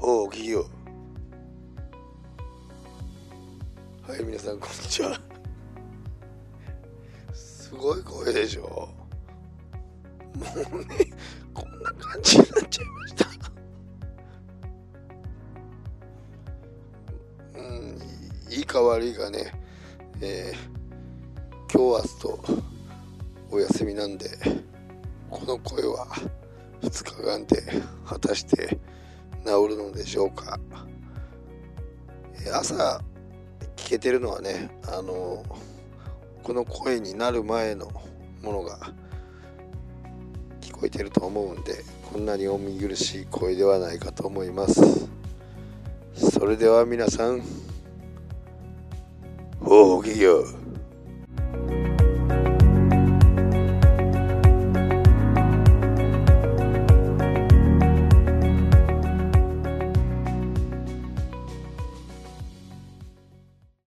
おお企業。はい皆さんこんにちは。すごい声でしょ。もうねこんな感じになっちゃいました。うんいいか悪いかね。えー、今日明日とお休みなんでこの声は2日間で果たして治るのでしょうか。朝聞けてるのはねあのこの声になる前のものが聞こえてると思うんでこんなにお見苦しい声ではないかと思います。それでは皆さん、ほう企業